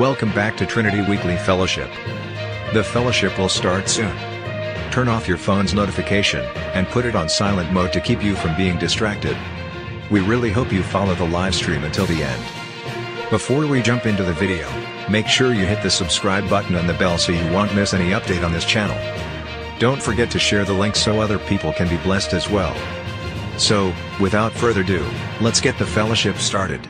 Welcome back to Trinity Weekly Fellowship. The fellowship will start soon. Turn off your phone's notification and put it on silent mode to keep you from being distracted. We really hope you follow the live stream until the end. Before we jump into the video, make sure you hit the subscribe button and the bell so you won't miss any update on this channel. Don't forget to share the link so other people can be blessed as well. So, without further ado, let's get the fellowship started.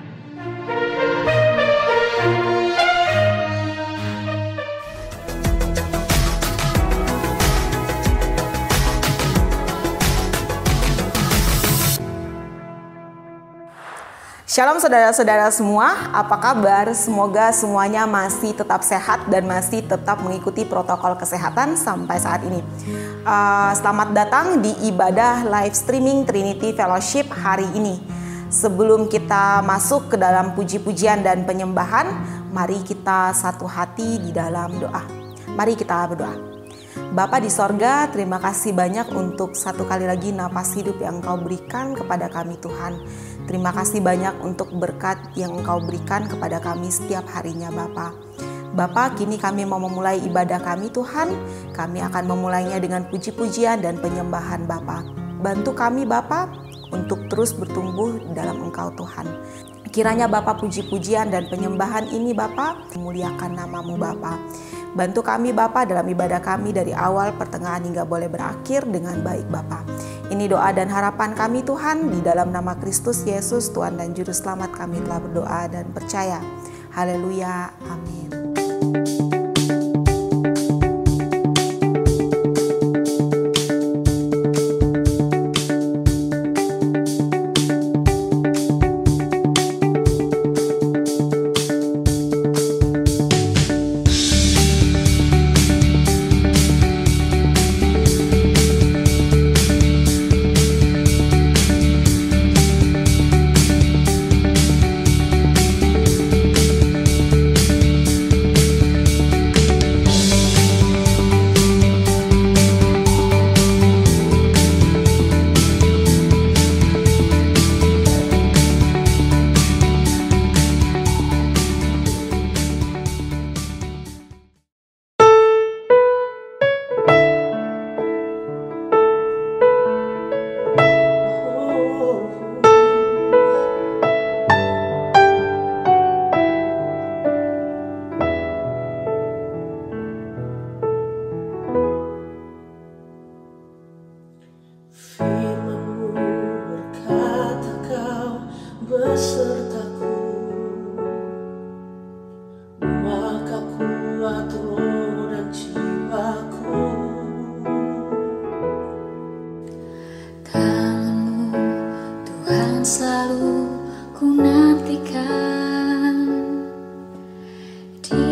Shalom saudara-saudara semua, apa kabar? Semoga semuanya masih tetap sehat dan masih tetap mengikuti protokol kesehatan sampai saat ini. Uh, selamat datang di ibadah live streaming Trinity Fellowship hari ini. Sebelum kita masuk ke dalam puji-pujian dan penyembahan, mari kita satu hati di dalam doa. Mari kita berdoa. Bapa di sorga, terima kasih banyak untuk satu kali lagi napas hidup yang Engkau berikan kepada kami Tuhan. Terima kasih banyak untuk berkat yang Engkau berikan kepada kami setiap harinya Bapa. Bapa, kini kami mau memulai ibadah kami Tuhan. Kami akan memulainya dengan puji-pujian dan penyembahan Bapa. Bantu kami Bapa untuk terus bertumbuh dalam Engkau Tuhan. Kiranya Bapa puji-pujian dan penyembahan ini Bapa memuliakan namamu Bapa. Bantu kami Bapa dalam ibadah kami dari awal pertengahan hingga boleh berakhir dengan baik Bapa. Ini doa dan harapan kami Tuhan di dalam nama Kristus Yesus Tuhan dan Juru Selamat kami telah berdoa dan percaya. Haleluya. Amin.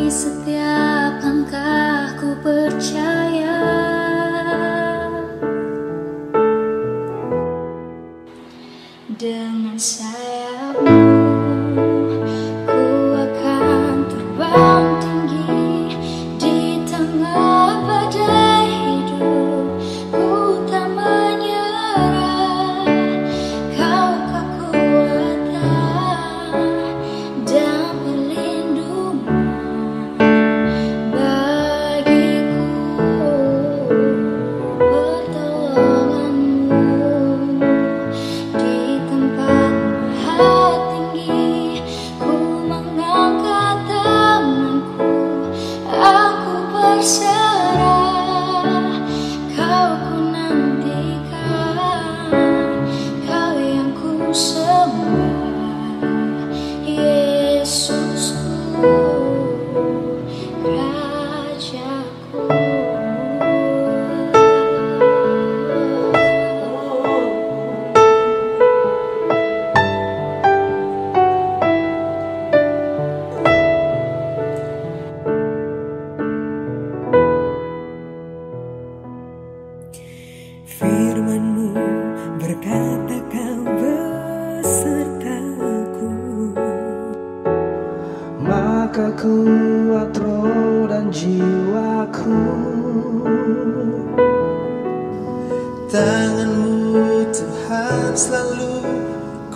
Di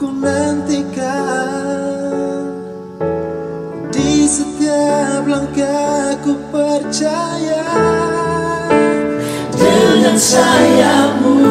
ku nantikan. Di setiap setiap langkahku percaya. Dengan sayapmu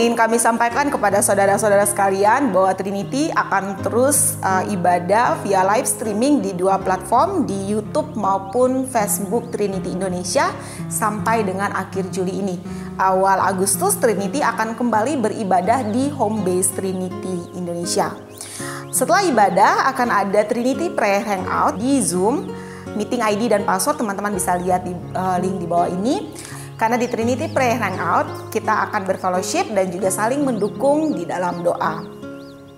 ingin kami sampaikan kepada saudara-saudara sekalian bahwa Trinity akan terus uh, ibadah via live streaming di dua platform di YouTube maupun Facebook Trinity Indonesia sampai dengan akhir Juli ini. Awal Agustus Trinity akan kembali beribadah di home base Trinity Indonesia. Setelah ibadah akan ada Trinity Prayer Hangout di Zoom. Meeting ID dan password teman-teman bisa lihat di uh, link di bawah ini. Karena di Trinity Prayer Hangout kita akan berfellowship dan juga saling mendukung di dalam doa.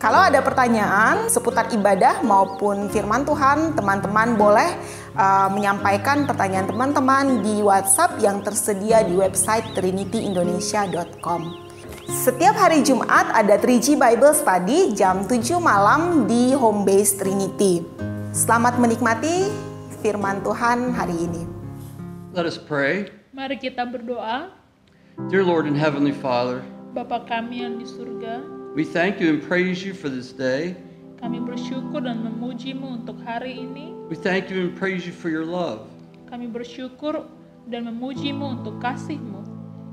Kalau ada pertanyaan seputar ibadah maupun firman Tuhan, teman-teman boleh uh, menyampaikan pertanyaan teman-teman di WhatsApp yang tersedia di website trinityindonesia.com. Setiap hari Jumat ada 3G Bible Study jam 7 malam di Home Base Trinity. Selamat menikmati firman Tuhan hari ini. Let us pray. Mari kita berdoa. Dear Lord and Heavenly Father, Bapa kami yang di surga, we thank you and praise you for this day. kami bersyukur dan memujimu untuk hari ini. We thank you and praise you for your love. Kami bersyukur dan memujimu untuk kasihmu.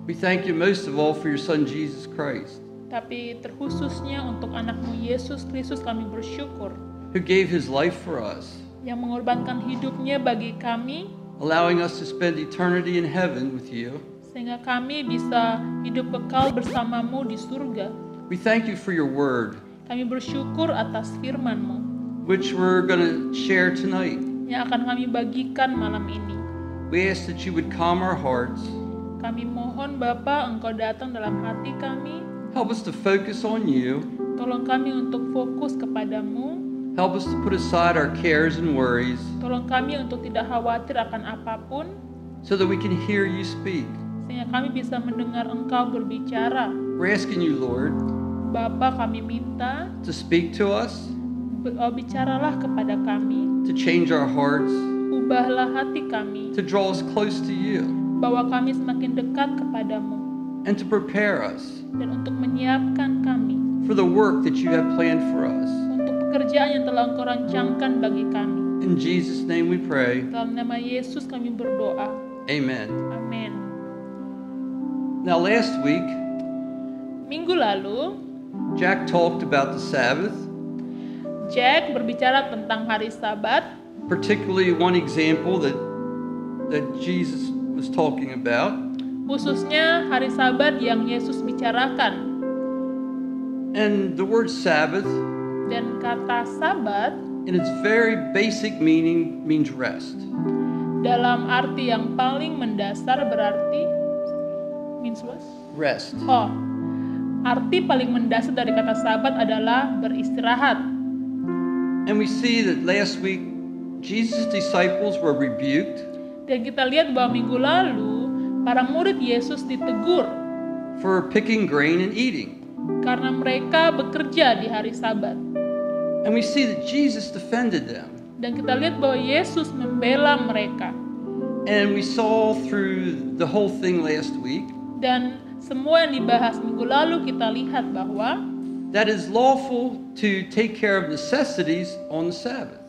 We thank you most of all for your Son Jesus Christ, Tapi terkhususnya untuk anakmu Yesus Kristus kami bersyukur who gave his life for us, yang mengorbankan hidupnya bagi kami allowing us to spend eternity in heaven with you. sehingga kami bisa hidup kekal bersamamu di surga. We thank you for your word, Kami bersyukur atas firman-Mu which we're going to share tonight. yang akan kami bagikan malam ini. We ask that you would calm our hearts, Kami mohon Bapa Engkau datang dalam hati kami, help us to focus on you, tolong kami untuk fokus kepadamu, help us to put aside our cares and worries tolong kami untuk tidak khawatir akan apapun, so that we can hear you speak. sehingga kami bisa mendengar Engkau berbicara. We're asking you, Lord, Bapa kami minta, to speak to us, oh, bicaralah kepada kami, to change our hearts, ubahlah hati kami, to draw us close to you, bahwa kami semakin dekat kepadamu, and to prepare us dan untuk menyiapkan kami for the work that you have planned for us. Pekerjaan yang telah Engkau rancangkan bagi kami. In Jesus' name we pray. Dalam nama Yesus kami berdoa. Amen. Amin. Now, last week, Minggu lalu Jack talked about the Sabbath, Jack berbicara tentang hari Sabat, particularly one example that that Jesus was talking about, khususnya hari Sabat yang Yesus bicarakan. and the word Sabbath, Dan kata Sabat in its very basic meaning, means rest. dalam arti yang paling mendasar berarti means what? Rest. Oh, arti paling mendasar dari kata Sabat adalah beristirahat. And we see that last week Jesus' disciples were rebuked Dan kita lihat bahwa minggu lalu para murid Yesus ditegur for picking grain and eating. karena mereka bekerja di hari Sabat. And we see that Jesus defended them. Dan kita lihat bahwa Yesus membela mereka. And we saw through the whole thing last week Dan semua yang dibahas minggu lalu kita lihat bahwa that is lawful to take care of necessities on the Sabbath.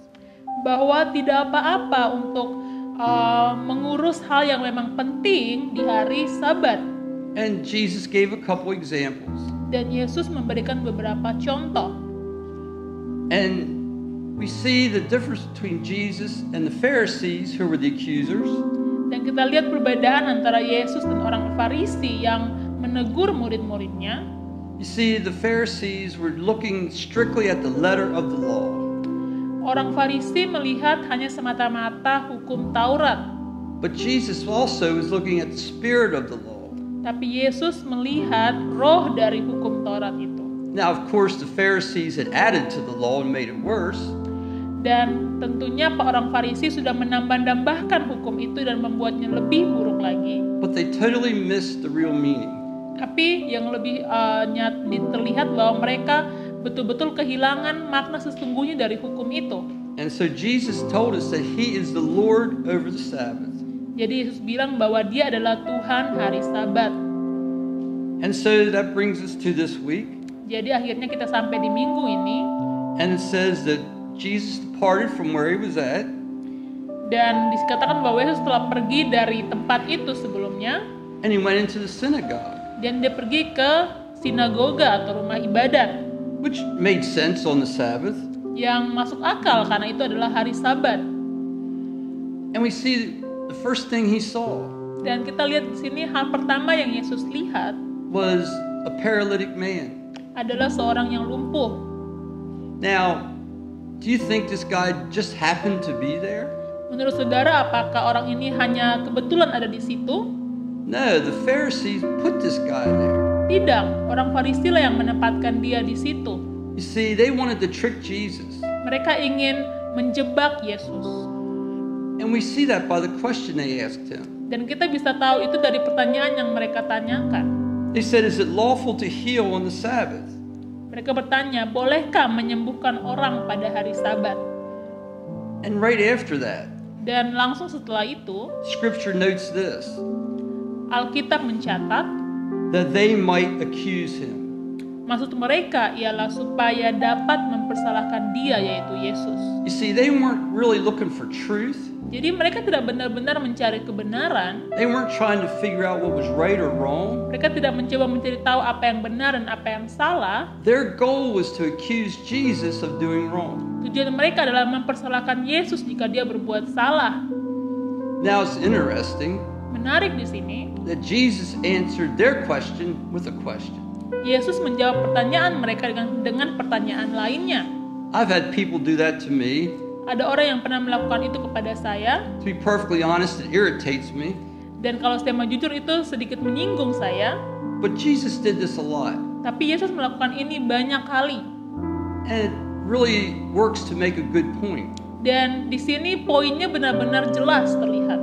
bahwa tidak apa-apa untuk uh, mengurus hal yang memang penting di hari Sabat. And Jesus gave a couple examples. Dan Yesus memberikan beberapa contoh. And we see the difference between Jesus and the Pharisees, who were the accusers. Dan kita lihat perbedaan antara Yesus dan orang Farisi yang menegur murid-muridnya. You see, the Pharisees were looking strictly at the letter of the law. Orang Farisi melihat hanya semata-mata hukum Taurat, But Jesus also is looking at the spirit of the law. tapi Yesus melihat roh dari hukum Taurat itu. Now, of course, the Pharisees had added to the law and made it worse. Dan tentunya Pak orang Farisi sudah menambah-nambahkan hukum itu dan membuatnya lebih buruk lagi. But they totally missed the real meaning. Tapi yang lebih uh, nyat, terlihat bahwa mereka betul-betul kehilangan makna sesungguhnya dari hukum itu. And so Jesus told us that He is the Lord over the Sabbath. Jadi Yesus bilang bahwa dia adalah Tuhan hari Sabat. And so that brings us to this week. Jadi akhirnya kita sampai di minggu ini And it says that Jesus departed from where He was at dan dikatakan bahwa Yesus telah pergi dari tempat itu sebelumnya and He went into the synagogue, dan dia pergi ke sinagoga atau rumah ibadat which made sense on the Sabbath. yang masuk akal karena itu adalah hari Sabat. And we see the first thing He saw Dan kita lihat di sini hal pertama yang Yesus lihat was a paralytic man. Adalah seorang yang lumpuh. Now, do you think this guy just happened to be there? Menurut saudara, apakah orang ini hanya kebetulan ada di situ? No, the Pharisees put this guy there. Tidak, orang Farisi lah yang menempatkan dia di situ. You see, they wanted to trick Jesus. Mereka ingin menjebak Yesus. And we see that by the question they asked him. Dan kita bisa tahu itu dari pertanyaan yang mereka tanyakan. They said, Is it lawful to heal on the Sabbath? Mereka bertanya, bolehkah menyembuhkan orang pada hari Sabat? And right after that, Dan langsung setelah itu, Scripture notes this Alkitab mencatat, that they might accuse him. maksud mereka ialah supaya dapat mempersalahkan dia, yaitu Yesus. You see, they weren't really looking for truth, Jadi mereka tidak benar-benar mencari kebenaran. they weren't trying to figure out what was right or wrong. Mereka tidak mencoba mencari tahu apa yang benar dan apa yang salah. Their goal was to accuse Jesus of doing wrong. Tujuan mereka adalah mempersalahkan Yesus jika dia berbuat salah. Now it's interesting Menarik di sini, that Jesus answered their question with a question. Yesus menjawab pertanyaan mereka dengan dengan pertanyaan lainnya. I've had people do that to me. Ada orang yang pernah melakukan itu kepada saya, To be perfectly honest, it irritates me. dan kalau saya mau jujur itu sedikit menyinggung saya. But Jesus did this a lot. Tapi Yesus melakukan ini banyak kali. And it really works to make a good point. Dan di sini poinnya benar-benar jelas terlihat.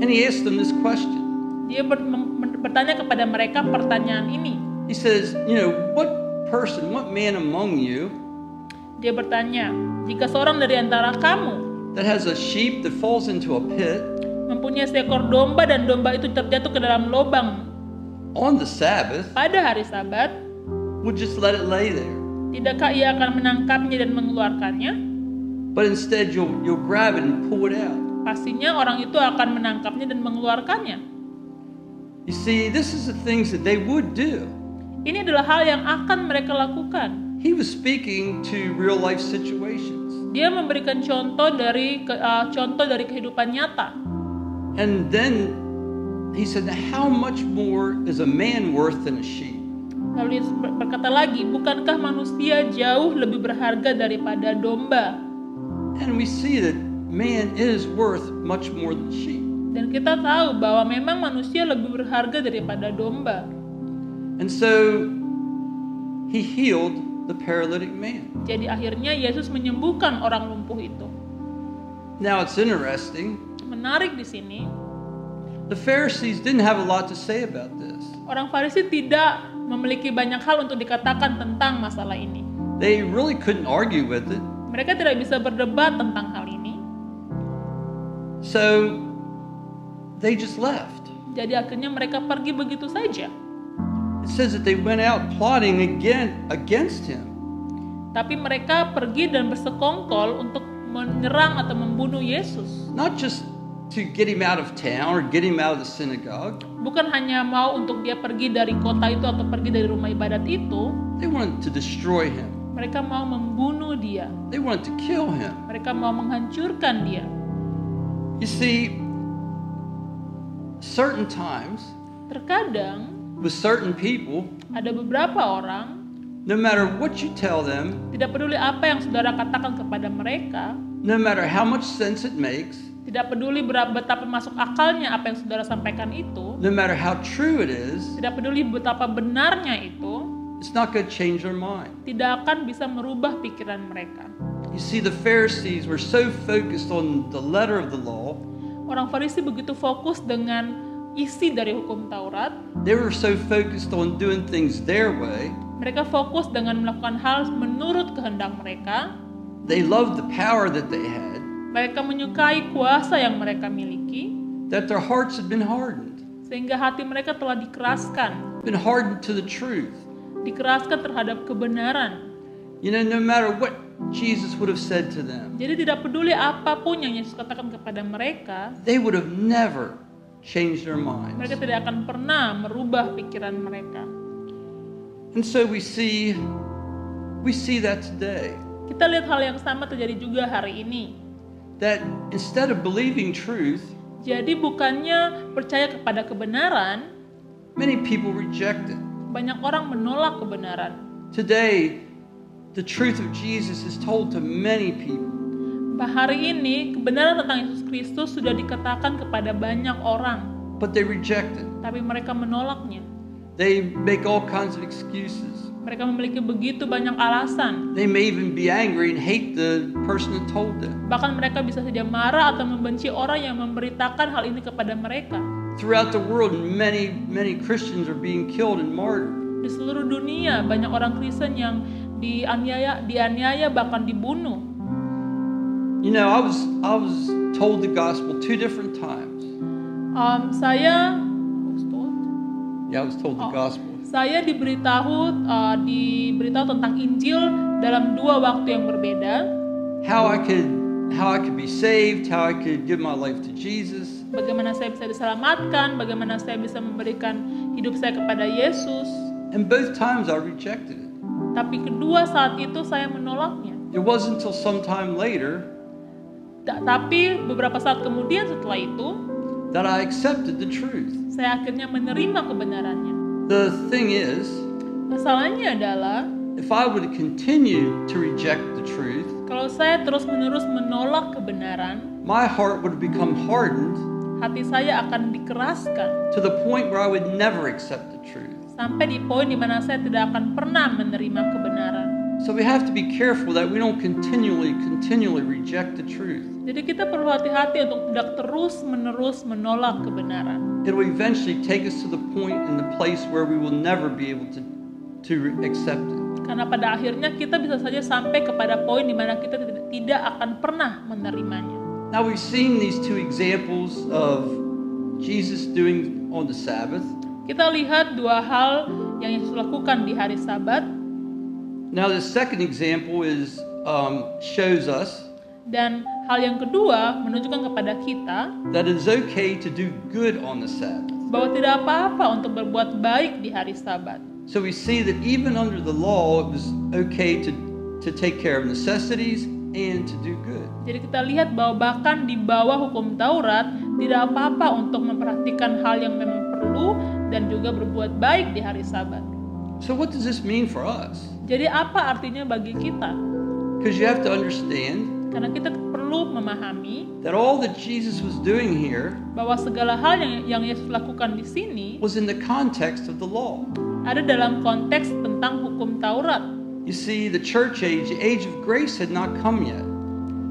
And he asked them this question. Dia ber- bertanya kepada mereka pertanyaan ini. He says, You know, what person, what man among you Dia bertanya, jika seorang dari antara kamu that has a sheep that falls into a pit mempunyai seekor domba dan domba itu terjatuh ke dalam lubang on the Sabbath pada hari Sabat, would just let it lay there? tidakkah ia akan menangkapnya dan mengeluarkannya? But instead, you'll, you'll grab it and pull it out. Pastinya orang itu akan menangkapnya dan mengeluarkannya. You see, this is the things that they would do. Ini adalah hal yang akan mereka lakukan. He was speaking to real life situations. Dia memberikan contoh dari uh, contoh dari kehidupan nyata. And then he said, How much more is a man worth than a sheep? Lalu Yesus ber- berkata lagi, bukankah manusia jauh lebih berharga daripada domba? And we see that man is worth much more than sheep. Dan kita tahu bahwa memang manusia lebih berharga daripada domba. And so he healed the paralytic man. Jadi akhirnya Yesus menyembuhkan orang lumpuh itu. Now it's interesting. Menarik di sini, The Pharisees didn't have a lot to say about this. orang Farisi tidak memiliki banyak hal untuk dikatakan tentang masalah ini. They really couldn't argue with it. Mereka tidak bisa berdebat tentang hal ini. So they just left. Jadi akhirnya mereka pergi begitu saja. It says that they went out plotting again against him. Tapi mereka pergi dan bersekongkol untuk menyerang atau membunuh Yesus. Not just to get him out of town or get him out of the synagogue. Bukan hanya mau untuk dia pergi dari kota itu atau pergi dari rumah ibadat itu, They wanted to destroy him. mereka mau membunuh dia. They wanted to kill him. Mereka mau menghancurkan dia. You see, certain times Terkadang with certain people, ada beberapa orang no matter what you tell them, tidak peduli apa yang saudara katakan kepada mereka, no matter how much sense it makes, tidak peduli berapa betapa masuk akalnya apa yang saudara sampaikan itu, no matter how true it is, tidak peduli betapa benarnya itu, it's not going to change their mind. tidak akan bisa merubah pikiran mereka. You see, the Pharisees were so focused on the letter of the law, Orang Farisi begitu fokus dengan isi dari hukum Taurat, they were so focused on doing things their way, mereka fokus dengan melakukan hal menurut kehendak mereka, they loved the power that they had, mereka menyukai kuasa yang mereka miliki, that their hearts had been hardened, sehingga hati mereka telah dikeraskan, been hardened to the truth. dikeraskan terhadap kebenaran. You know, no matter what Jesus would have said to them, Jadi tidak peduli apa pun yang Yesus katakan kepada mereka, they would have never changed their minds. mereka tidak akan pernah merubah pikiran mereka. And so we see we see that today. Kita lihat hal yang sama terjadi juga hari ini. That instead of believing truth, Jadi bukannya percaya kepada kebenaran, many people reject it. banyak orang menolak kebenaran. Today, the truth of Jesus is told to many people. Hari ini kebenaran tentang Yesus Kristus sudah dikatakan kepada banyak orang, but they reject it. tapi mereka menolaknya. They make all kinds of excuses. Mereka memiliki begitu banyak alasan. They may even be angry and hate the person that told them. Bahkan mereka bisa saja marah atau membenci orang yang memberitakan hal ini kepada mereka. Throughout the world, many, many Christians are being killed and martyred. Di seluruh dunia banyak orang Kristen yang dianiaya, dianiaya bahkan dibunuh. You know, I was I was told the gospel two different times. Um, saya Yeah, I was told the Oh. gospel. saya diberitahu uh, diberitahu tentang Injil dalam dua waktu yang berbeda. How I could how I could be saved, how I could give my life to Jesus. Bagaimana saya bisa diselamatkan, bagaimana saya bisa memberikan hidup saya kepada Yesus. And both times I rejected it. Tapi kedua saat itu saya menolaknya. It wasn't until sometime later Tapi beberapa saat kemudian setelah itu, that I accepted the truth. saya akhirnya menerima kebenarannya. The thing is, Masalahnya adalah if I would continue to reject the truth, kalau saya terus-menerus menolak kebenaran, my heart would become hardened hati saya akan dikeraskan to the point where I would never accept the truth. sampai di poin di mana saya tidak akan pernah menerima kebenaran. So we have to be careful that we don't continually, continually reject the truth. Jadi kita perlu hati-hati untuk tidak terus-menerus menolak kebenaran. It will eventually take us to the point in the place where we will never be able to, to accept it. Karena pada akhirnya kita bisa saja sampai kepada poin di mana kita tidak akan pernah menerimanya. Now we've seen these two examples of Jesus doing on the Sabbath. Kita lihat dua hal yang Yesus lakukan di hari Sabat Now the second example is um, shows us dan hal yang kedua menunjukkan kepada kita that it's okay to do good on the Sabbath. bahwa tidak apa-apa untuk berbuat baik di hari Sabat. So we see that even under the law, it was okay to, to take care of necessities and to do good. Jadi kita lihat bahwa bahkan di bawah hukum Taurat tidak apa-apa untuk memperhatikan hal yang memang perlu dan juga berbuat baik di hari Sabat. So, what does this mean for us? Jadi apa artinya bagi kita? Because you have to understand Karena kita perlu memahami that all that Jesus was doing here bahwa segala hal yang yang Yesus lakukan di sini was in the context of the law. ada dalam konteks tentang hukum Taurat. You see, the church age, the age of grace had not come yet.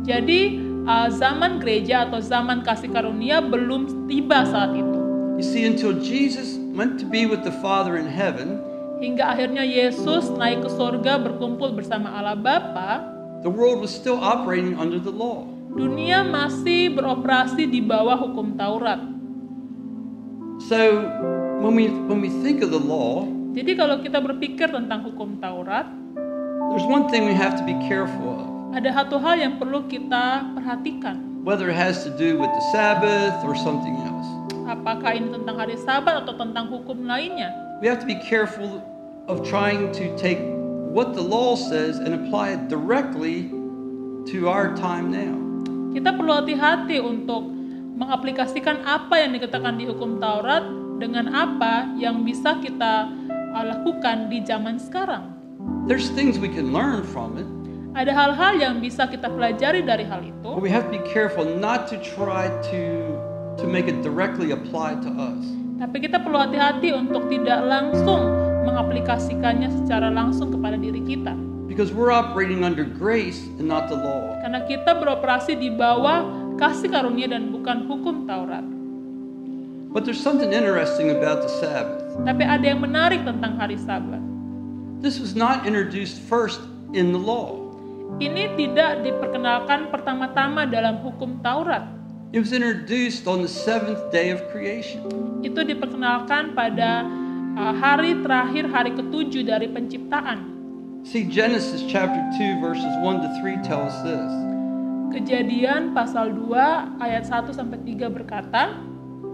Jadi uh, zaman gereja atau zaman kasih karunia belum tiba saat itu. You see, until Jesus went to be with the Father in heaven, Hingga akhirnya Yesus naik ke sorga berkumpul bersama Allah Bapa, the world was still operating under the law. dunia masih beroperasi di bawah hukum Taurat. So, when we when we think of the law, Jadi kalau kita berpikir tentang hukum Taurat, there's one thing we have to be careful of. ada satu hal yang perlu kita perhatikan. whether it has to do with the Sabbath or something else. Apakah ini tentang hari Sabat atau tentang hukum lainnya? We have to be careful of trying to take what the law says and apply it directly to our time now. Kita perlu hati-hati untuk mengaplikasikan apa yang dikatakan di hukum Taurat dengan apa yang bisa kita uh, lakukan di zaman sekarang. There's things we can learn from it, Ada hal-hal yang bisa kita pelajari dari hal itu, but we have to be careful not to try to to make it directly apply to us. tapi kita perlu hati-hati untuk tidak langsung mengaplikasikannya secara langsung kepada diri kita. Because we're operating under grace and not the law. Karena kita beroperasi di bawah kasih karunia dan bukan hukum Taurat. But there's something interesting about the Sabbath. Tapi ada yang menarik tentang hari Sabat. This was not introduced first in the law. Ini tidak diperkenalkan pertama-tama dalam hukum Taurat. It was introduced on the seventh day of creation. Itu diperkenalkan pada uh, hari terakhir hari ketujuh dari penciptaan. See, Genesis chapter 2, verses 1 to 3 tell us this. Kejadian pasal 2 ayat 1 sampai 3 berkata,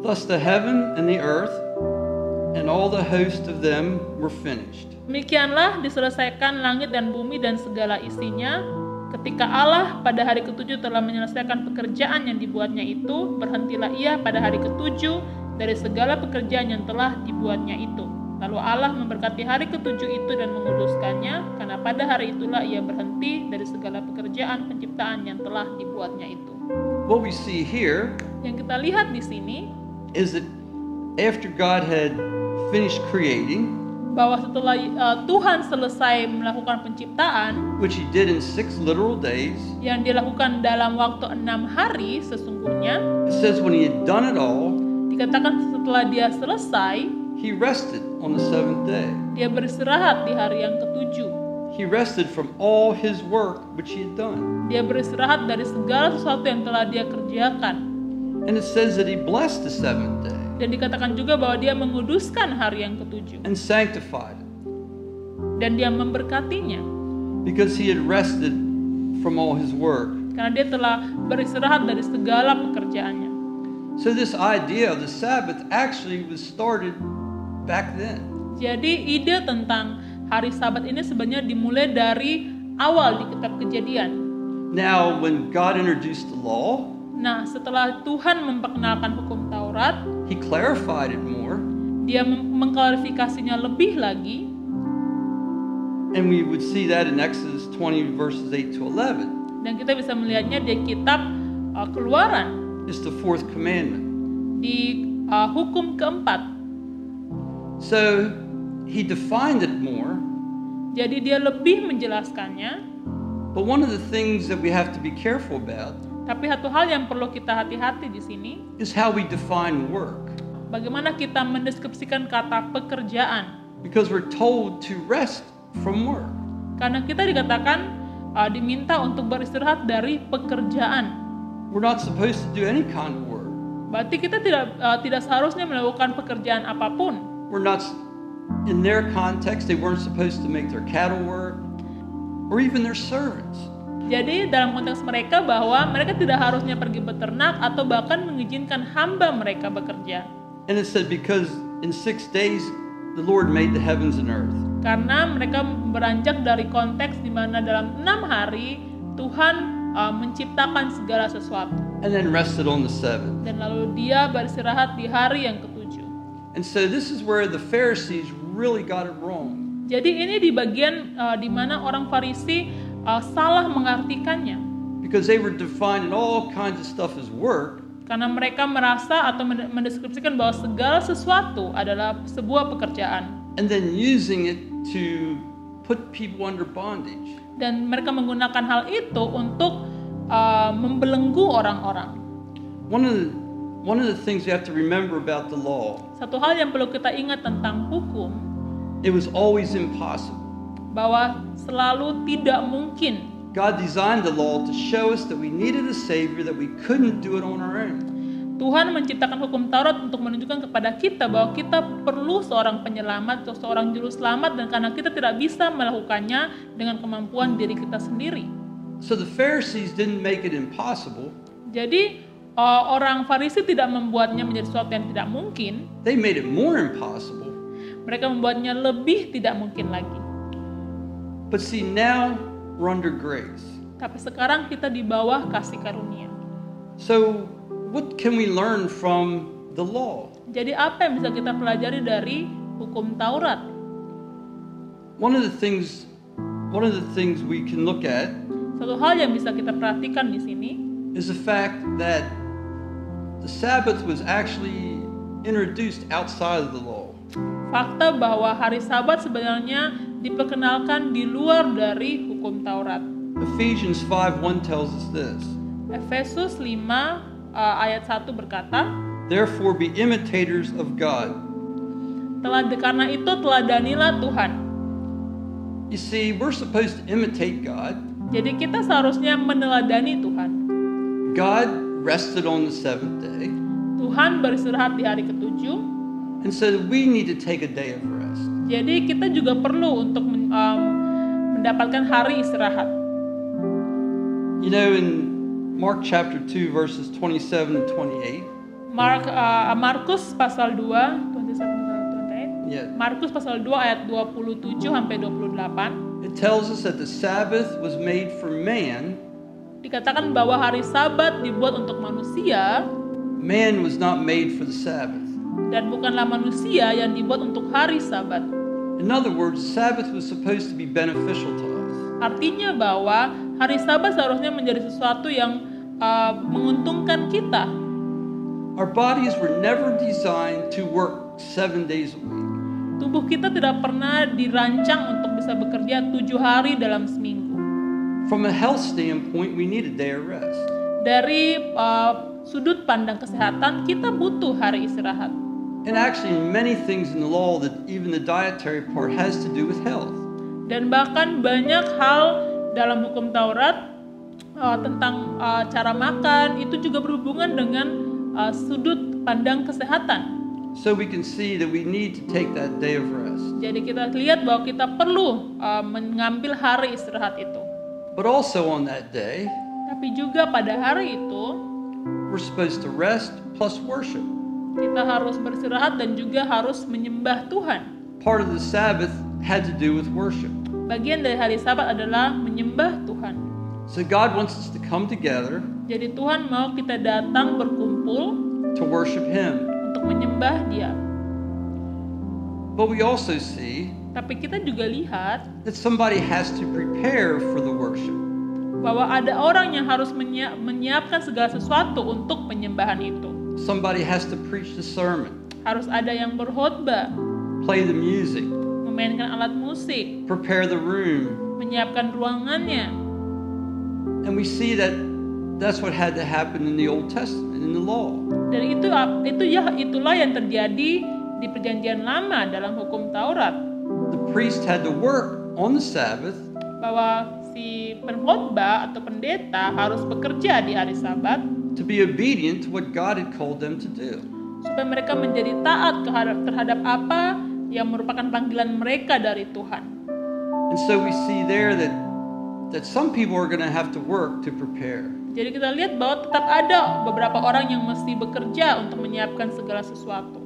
Thus the heaven and the earth and all the host of them were finished. Demikianlah diselesaikan langit dan bumi dan segala isinya. Ketika Allah pada hari ketujuh telah menyelesaikan pekerjaan yang dibuatnya itu, berhentilah ia pada hari ketujuh dari segala pekerjaan yang telah dibuatnya itu. Lalu Allah memberkati hari ketujuh itu dan menguduskannya, karena pada hari itulah ia berhenti dari segala pekerjaan penciptaan yang telah dibuatnya itu. What we see here Yang kita lihat di sini, is that after God had finished creating, bahwa setelah uh, Tuhan selesai melakukan penciptaan, which he did in six literal days, yang dilakukan dalam waktu enam hari sesungguhnya it says when he had done it all, dikatakan setelah dia selesai he rested on the seventh day. dia beristirahat di hari yang ketujuh He rested from all his work which he had done. dia beristirahat dari segala sesuatu yang telah dia kerjakan And it says that he blessed the seventh day dan dikatakan juga bahwa dia menguduskan hari yang ketujuh and sanctified it dan dia memberkatinya because he had rested from all his work. karena dia telah beristirahat dari segala pekerjaannya So this idea of the Sabbath actually was started back then. jadi ide tentang hari sabat ini sebenarnya dimulai dari awal di kitab kejadian Now, when God introduced the law, Nah, setelah Tuhan memperkenalkan hukum Taurat, he clarified it more, dia mengklarifikasinya lebih lagi and we would see that in Exodus 20 verses 8 to 11. dan kita bisa melihatnya di kitab uh, Keluaran It's the fourth commandment. di uh, hukum keempat. So he defined it more, Jadi dia lebih menjelaskannya, but one of the things that we have to be careful about tapi satu hal yang perlu kita hati-hati di sini, is how we define work. bagaimana kita mendeskripsikan kata pekerjaan. Because we're told to rest from work. Karena kita dikatakan uh, diminta untuk beristirahat dari pekerjaan. We're not supposed to do any kind of work. Berarti kita tidak uh, tidak seharusnya melakukan pekerjaan apa pun. We're not, in their context, they weren't supposed to make their cattle work or even their servants. Jadi dalam konteks mereka bahwa mereka tidak harusnya pergi beternak atau bahkan mengizinkan hamba mereka bekerja. And it said, because in six days the Lord made the heavens and earth. Karena mereka beranjak dari konteks di mana dalam enam hari Tuhan uh, menciptakan segala sesuatu. and then rested on the seventh. Dan lalu dia beristirahat di hari yang ketujuh. And so this is where the Pharisees really got it wrong. Jadi ini di bagian uh, di mana orang Farisi uh, salah mengartikannya. Because they were defining all kinds of stuff as work, Karena mereka merasa atau mende- mendeskripsikan bahwa segala sesuatu adalah sebuah pekerjaan. and then using it to put people under bondage. Dan mereka menggunakan hal itu untuk uh, membelenggu orang-orang. One of the one of the things we have to remember about the law, Satu hal yang perlu kita ingat tentang hukum, it was always impossible. bahwa selalu tidak mungkin God designed the law to show us that we needed a savior that we couldn't do it on our own. Tuhan menciptakan hukum Taurat untuk menunjukkan kepada kita bahwa kita perlu seorang penyelamat atau seorang juru selamat dan karena kita tidak bisa melakukannya dengan kemampuan diri kita sendiri. So the Pharisees didn't make it impossible, Jadi eh, orang Farisi tidak membuatnya menjadi sesuatu yang tidak mungkin, they made it more impossible. mereka membuatnya lebih tidak mungkin lagi. But see, now we're under grace. Tapi sekarang kita di bawah kasih karunia. So, what can we learn from the law? Jadi apa yang bisa kita pelajari dari hukum Taurat? One of the things one of the things we can look at Satu hal yang bisa kita perhatikan di sini is the fact that the Sabbath was actually introduced outside of the law. fakta bahwa hari Sabat sebenarnya diperkenalkan di luar dari hukum Taurat. Ephesians 5:1 tells us this. Efesus 5 uh, ayat 1 berkata, Therefore be imitators of God. telah karena itu teladanilah Tuhan. You see, we're supposed to imitate God. Jadi kita seharusnya meneladani Tuhan. God rested on the seventh day, Tuhan beristirahat di hari ketujuh. and so we need to take a day of rest. Jadi kita juga perlu untuk um, mendapatkan hari istirahat. You know, in Mark chapter 2, verses 27 and 28, Mark, uh, Markus pasal 2, 27 28. yeah, Markus pasal 2 ayat 27 sampai 28 it tells us that the Sabbath was made for man, dikatakan bahwa hari Sabat dibuat untuk manusia man was not made for the Sabbath. dan bukanlah manusia yang dibuat untuk hari Sabat. In other words, Sabbath was supposed to be beneficial to us. Artinya bahwa hari Sabat seharusnya menjadi sesuatu yang uh, menguntungkan kita. Our bodies were never designed to work seven days a week. Tubuh kita tidak pernah dirancang untuk bisa bekerja tujuh hari dalam seminggu. From a health standpoint, we need a day of rest. Dari uh, sudut pandang kesehatan, kita butuh hari istirahat. And actually, many things in the law, that even the dietary part, has to do with health. Dan bahkan banyak hal dalam hukum Taurat uh, tentang uh, cara makan itu juga berhubungan dengan uh, sudut pandang kesehatan. So we can see that we need to take that day of rest. Jadi kita lihat bahwa kita perlu uh, mengambil hari istirahat itu. But also on that day, Tapi juga pada hari itu we're supposed to rest plus worship. kita harus beristirahat dan juga harus menyembah Tuhan. Part of the Sabbath had to do with worship. Bagian dari hari Sabat adalah menyembah Tuhan. So God wants us to come together Jadi Tuhan mau kita datang berkumpul to worship Him. untuk menyembah Dia. But we also see Tapi kita juga lihat that somebody has to prepare for the worship. bahwa ada orang yang harus menyia- menyiapkan segala sesuatu untuk penyembahan itu. Somebody has to preach the sermon, Harus ada yang berkhotbah, play the music, memainkan alat musik, prepare the room. menyiapkan ruangannya. And we see that that's what had to happen in the Old Testament, in the law. Dan itu itu ya itulah yang terjadi di perjanjian lama dalam hukum Taurat The priest had to work on the Sabbath bahwa si pengkhotbah atau pendeta harus bekerja di hari Sabat to be obedient to what God had called them to do. supaya mereka menjadi taat terhadap, terhadap apa yang merupakan panggilan mereka dari Tuhan. And so we see there that that some people are going to have to work to prepare. Jadi kita lihat bahwa tetap ada beberapa orang yang mesti bekerja untuk menyiapkan segala sesuatu.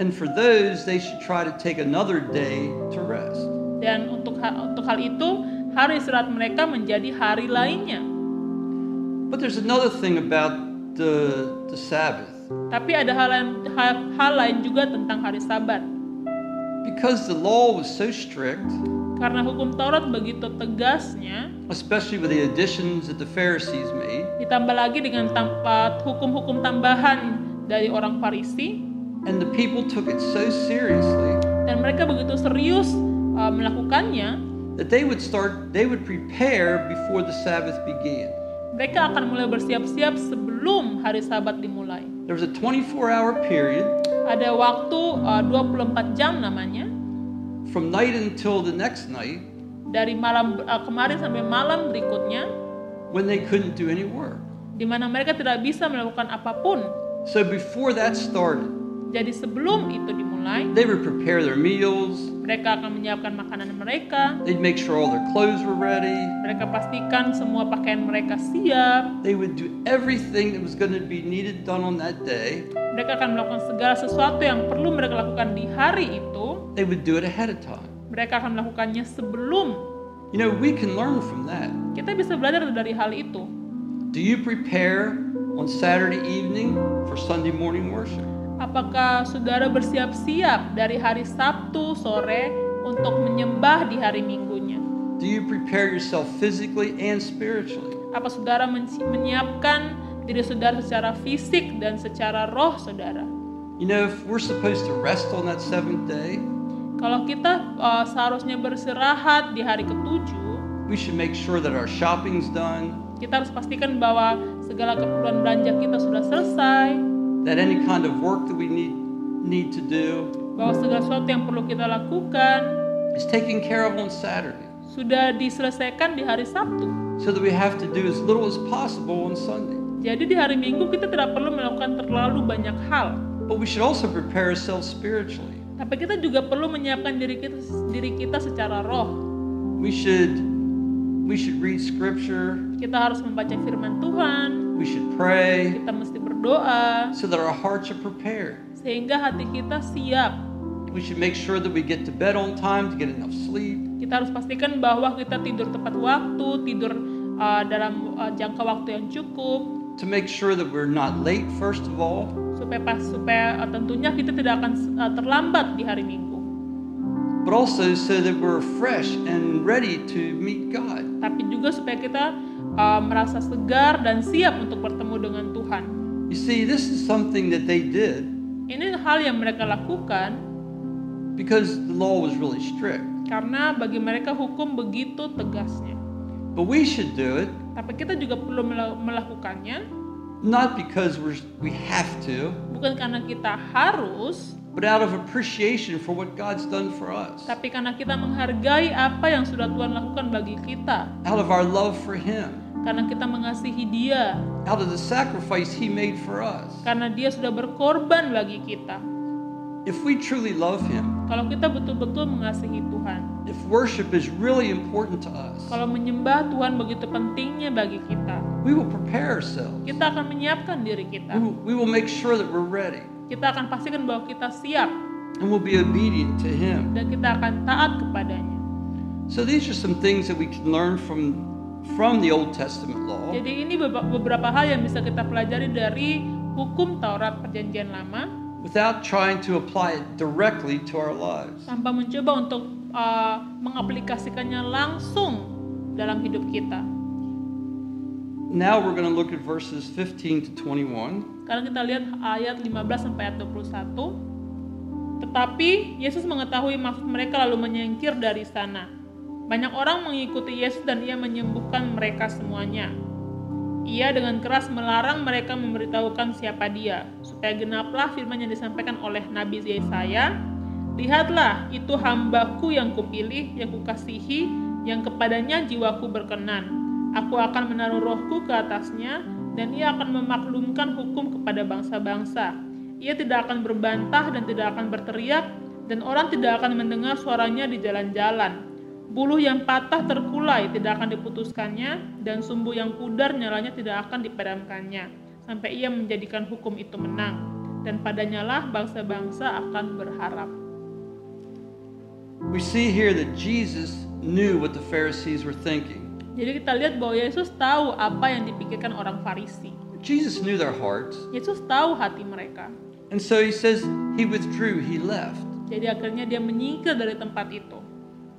And for those, they should try to take another day to rest. Dan untuk ha- untuk hal itu, hari istirahat mereka menjadi hari lainnya. But there's another thing about the, the Sabbath. Tapi ada hal lain, hal, hal lain juga tentang hari Sabat. Because the law was so strict, Karena hukum Taurat begitu tegasnya, especially with the additions that the Pharisees made, ditambah lagi dengan tampak hukum-hukum tambahan dari orang Farisi, and the people took it so seriously dan mereka begitu serius uh, melakukannya, that they would start, they would prepare before the Sabbath began. mereka akan mulai bersiap-siap sebelum hari Sabat dimulai. There was a 24 hour period Ada waktu uh, 24 jam namanya, from night until the next night dari malam uh, kemarin sampai malam berikutnya, when they couldn't do any work. di mana mereka tidak bisa melakukan apa pun. So before that started, Jadi sebelum itu dimulai, they would prepare their meals, mereka akan menyiapkan makanan mereka, they'd make sure all their clothes were ready, mereka pastikan semua pakaian mereka siap, they would do everything that was going to be needed done on that day. mereka akan melakukan segala sesuatu yang perlu mereka lakukan di hari itu, They would do it ahead of time. mereka akan melakukannya sebelum. You know, we can learn from that. Kita bisa belajar dari hal itu. Do you prepare on Saturday evening for Sunday morning worship? Apakah saudara bersiap-siap dari hari Sabtu sore untuk menyembah di hari Minggunya? Do you prepare yourself physically and spiritually? Apa saudara men- menyiapkan diri saudara secara fisik dan secara roh saudara? You know, if we're supposed to rest on that seventh day, Kalau kita uh, seharusnya beristirahat di hari ketujuh, we should make sure that our shopping's done, kita harus pastikan bahwa segala keperluan belanja kita sudah selesai, that any kind of work that we need need to do bahwa segala sesuatu yang perlu kita lakukan is taken care of on Saturday, sudah diselesaikan di hari Sabtu. so that we have to do as little as possible on Sunday. Jadi di hari Minggu kita tidak perlu melakukan terlalu banyak hal, But we should also prepare ourselves spiritually. tapi kita juga perlu menyiapkan diri kita diri kita secara roh. We should we should read scripture, Kita harus membaca firman Tuhan, we should pray kita mesti berdoa so that our hearts are prepared. sehingga hati kita siap. We should make sure that we get to bed on time to get enough sleep. Kita harus pastikan bahwa kita tidur tepat waktu, tidur uh, dalam uh, jangka waktu yang cukup, To make sure that we're not late first of all, supaya pas supaya uh, tentunya kita tidak akan uh, terlambat di hari Minggu. but also so that we're fresh and ready to meet God. Tapi juga supaya kita uh, merasa segar dan siap untuk bertemu dengan Tuhan. You see, this is something that they did Ini hal yang mereka lakukan because the law was really strict. karena bagi mereka hukum begitu tegasnya. But we should do it Tapi kita juga perlu mela- melakukannya not because we're, we have to, bukan karena kita harus, but out of appreciation for what God's done for us, tapi karena kita menghargai apa yang sudah Tuhan lakukan bagi kita. out of our love for Him, Karena kita mengasihi Dia, out of the sacrifice He made for us. karena Dia sudah berkorban bagi kita. If we truly love Him, Kalau kita betul-betul mengasihi Tuhan, if worship is really important to us, kalau menyembah Tuhan begitu pentingnya bagi kita, we will prepare ourselves. kita akan menyiapkan diri We kita. will, we will make sure that we're ready Kita akan pastikan bahwa kita siap and we'll be obedient to Him. dan kita akan taat kepadanya. So these are some things that we can learn from from the Old Testament law. Jadi ini beberapa hal yang bisa kita pelajari dari hukum Taurat Perjanjian Lama without trying to apply it directly to our lives. tanpa mencoba untuk uh, mengaplikasikannya langsung dalam hidup kita. Now we're going to look at verses 15 to 21. Sekarang kita lihat ayat 15 sampai ayat 21. Tetapi Yesus mengetahui maksud mereka lalu menyingkir dari sana. Banyak orang mengikuti Yesus dan ia menyembuhkan mereka semuanya. Ia dengan keras melarang mereka memberitahukan siapa dia, supaya genaplah firman yang disampaikan oleh Nabi Yesaya. Lihatlah, itu hambaku yang kupilih, yang kukasihi, yang kepadanya jiwaku berkenan. Aku akan menaruh rohku ke atasnya, dan ia akan memaklumkan hukum kepada bangsa-bangsa. Ia tidak akan berbantah dan tidak akan berteriak, dan orang tidak akan mendengar suaranya di jalan-jalan. Buluh yang patah terkulai tidak akan diputuskannya, dan sumbu yang pudar nyalanya tidak akan dipadamkannya, sampai ia menjadikan hukum itu menang. dan padanya lah bangsa-bangsa akan berharap. We see here that Jesus knew what the Pharisees were thinking. Jadi kita lihat bahwa Yesus tahu apa yang dipikirkan orang Farisi. Jesus knew their hearts. Yesus tahu hati mereka. And so he says he withdrew, he left. Jadi akhirnya dia menyingkir dari tempat itu.